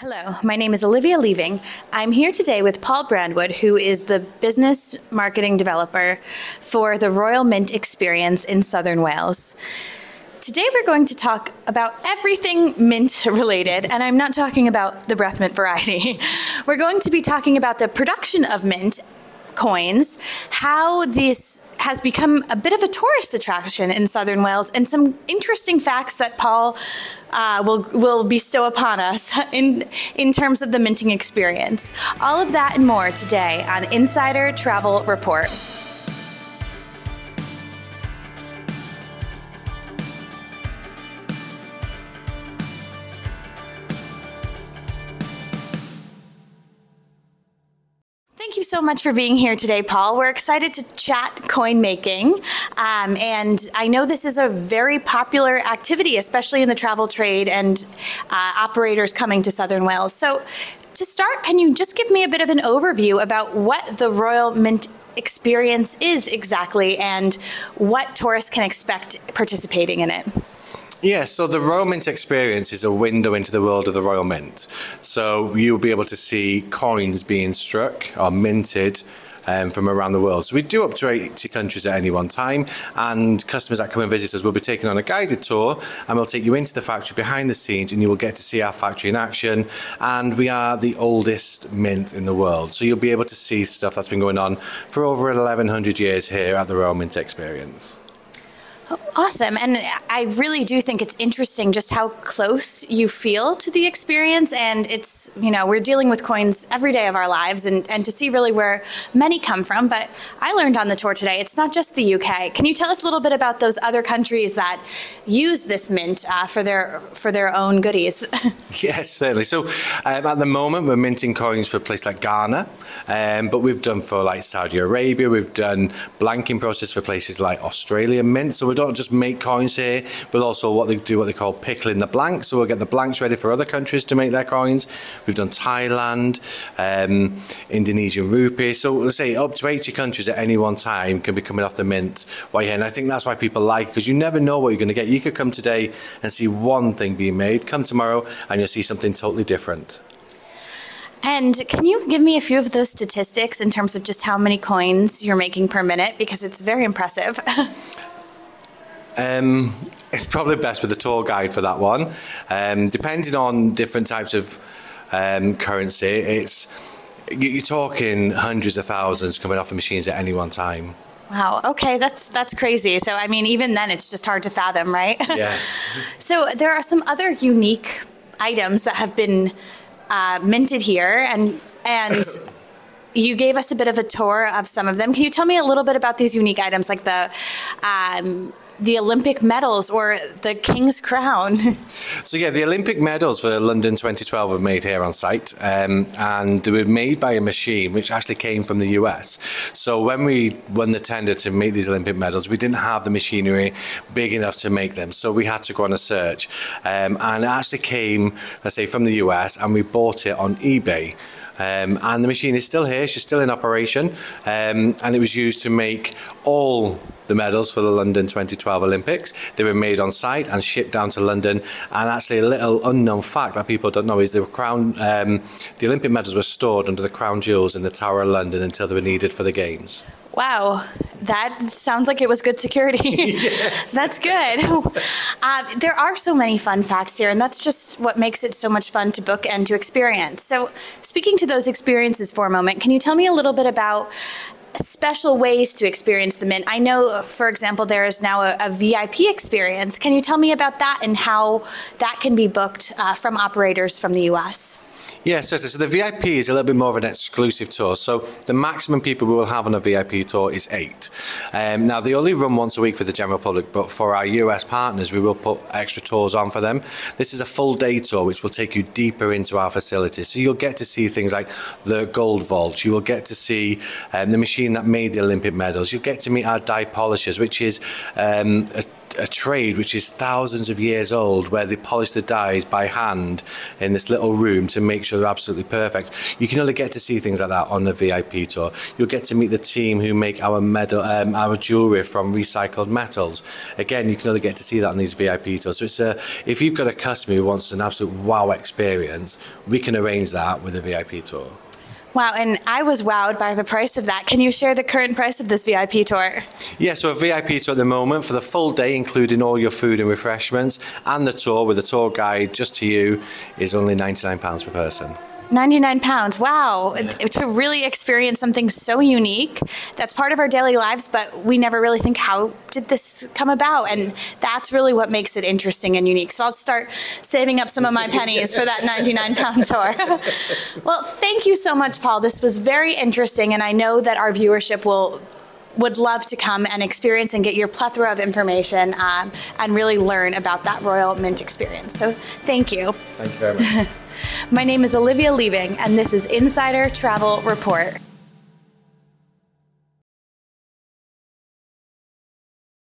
Hello, my name is Olivia Living. I'm here today with Paul Brandwood, who is the business marketing developer for the Royal Mint experience in Southern Wales. Today we're going to talk about everything mint related, and I'm not talking about the breath mint variety. We're going to be talking about the production of mint coins, how this has become a bit of a tourist attraction in southern Wales, and some interesting facts that Paul uh, will will bestow upon us in in terms of the minting experience. All of that and more today on Insider Travel Report. Thank you so much for being here today, Paul. We're excited to chat coin making. Um, and I know this is a very popular activity, especially in the travel trade and uh, operators coming to Southern Wales. So, to start, can you just give me a bit of an overview about what the Royal Mint experience is exactly and what tourists can expect participating in it? Yeah, so the Royal Mint experience is a window into the world of the Royal Mint. So you'll be able to see coins being struck or minted um, from around the world. So we do up to 80 countries at any one time, and customers that come and visit us will be taken on a guided tour, and we'll take you into the factory behind the scenes, and you will get to see our factory in action. And we are the oldest mint in the world, so you'll be able to see stuff that's been going on for over 1100 years here at the Royal Mint Experience. Awesome. And I really do think it's interesting just how close you feel to the experience. And it's, you know, we're dealing with coins every day of our lives and, and to see really where many come from. But I learned on the tour today, it's not just the UK. Can you tell us a little bit about those other countries that use this mint uh, for their for their own goodies? yes, certainly. So um, at the moment, we're minting coins for a place like Ghana, um, but we've done for like Saudi Arabia, we've done blanking process for places like Australia Mint. So we don't just make coins here, but also what they do, what they call pickling the blanks. So we'll get the blanks ready for other countries to make their coins. We've done Thailand, um, Indonesian rupee. So let's say up to 80 countries at any one time can be coming off the mint you're here. And I think that's why people like because you never know what you're going to get. You could come today and see one thing being made. Come tomorrow and you'll see something totally different. And can you give me a few of those statistics in terms of just how many coins you're making per minute? Because it's very impressive. Um, it's probably best with a tour guide for that one. Um, depending on different types of um, currency, it's you're talking hundreds of thousands coming off the machines at any one time. Wow. Okay, that's that's crazy. So I mean, even then, it's just hard to fathom, right? Yeah. so there are some other unique items that have been uh, minted here, and and. You gave us a bit of a tour of some of them. Can you tell me a little bit about these unique items, like the um, the Olympic medals or the King's Crown? so yeah, the Olympic medals for London 2012 were made here on site, um, and they were made by a machine which actually came from the US. So when we won the tender to make these Olympic medals, we didn't have the machinery big enough to make them, so we had to go on a search, um, and it actually came, let's say, from the US, and we bought it on eBay. Um, and the machine is still here, she's still in operation, um, and it was used to make all the medals for the London 2012 Olympics. They were made on site and shipped down to London. And actually, a little unknown fact that people don't know is the crown, um, the Olympic medals were stored under the crown jewels in the Tower of London until they were needed for the games. Wow, that sounds like it was good security. yes. that's good. Uh, there are so many fun facts here, and that's just what makes it so much fun to book and to experience. So, speaking to those experiences for a moment, can you tell me a little bit about special ways to experience the mint. I know, for example, there is now a, a VIP experience. Can you tell me about that and how that can be booked uh, from operators from the US? Yeah, so, so the VIP is a little bit more of an exclusive tour. So the maximum people we will have on a VIP tour is eight. Um, now they only run once a week for the general public, but for our US partners, we will put extra tours on for them. This is a full day tour, which will take you deeper into our facilities. So you'll get to see things like the gold vault. You will get to see um, the machine that made the Olympic medals. You'll get to meet our die polishers, which is um, a a trade which is thousands of years old where they polish the dies by hand in this little room to make sure they're absolutely perfect. You can only get to see things like that on the VIP tour. You'll get to meet the team who make our medal, um, our jewellery from recycled metals. Again, you can only get to see that on these VIP tours. So it's a, if you've got a customer who wants an absolute wow experience, we can arrange that with a VIP tour. Wow, and I was wowed by the price of that. Can you share the current price of this VIP tour? Yeah, so a VIP tour at the moment for the full day, including all your food and refreshments, and the tour with a tour guide just to you, is only £99 per person. 99 pounds. Wow. To really experience something so unique that's part of our daily lives, but we never really think, how did this come about? And that's really what makes it interesting and unique. So I'll start saving up some of my pennies for that 99 pound tour. well, thank you so much, Paul. This was very interesting, and I know that our viewership will would love to come and experience and get your plethora of information um, and really learn about that Royal Mint experience. So thank you. Thank you very much. My name is Olivia Living, and this is Insider Travel Report.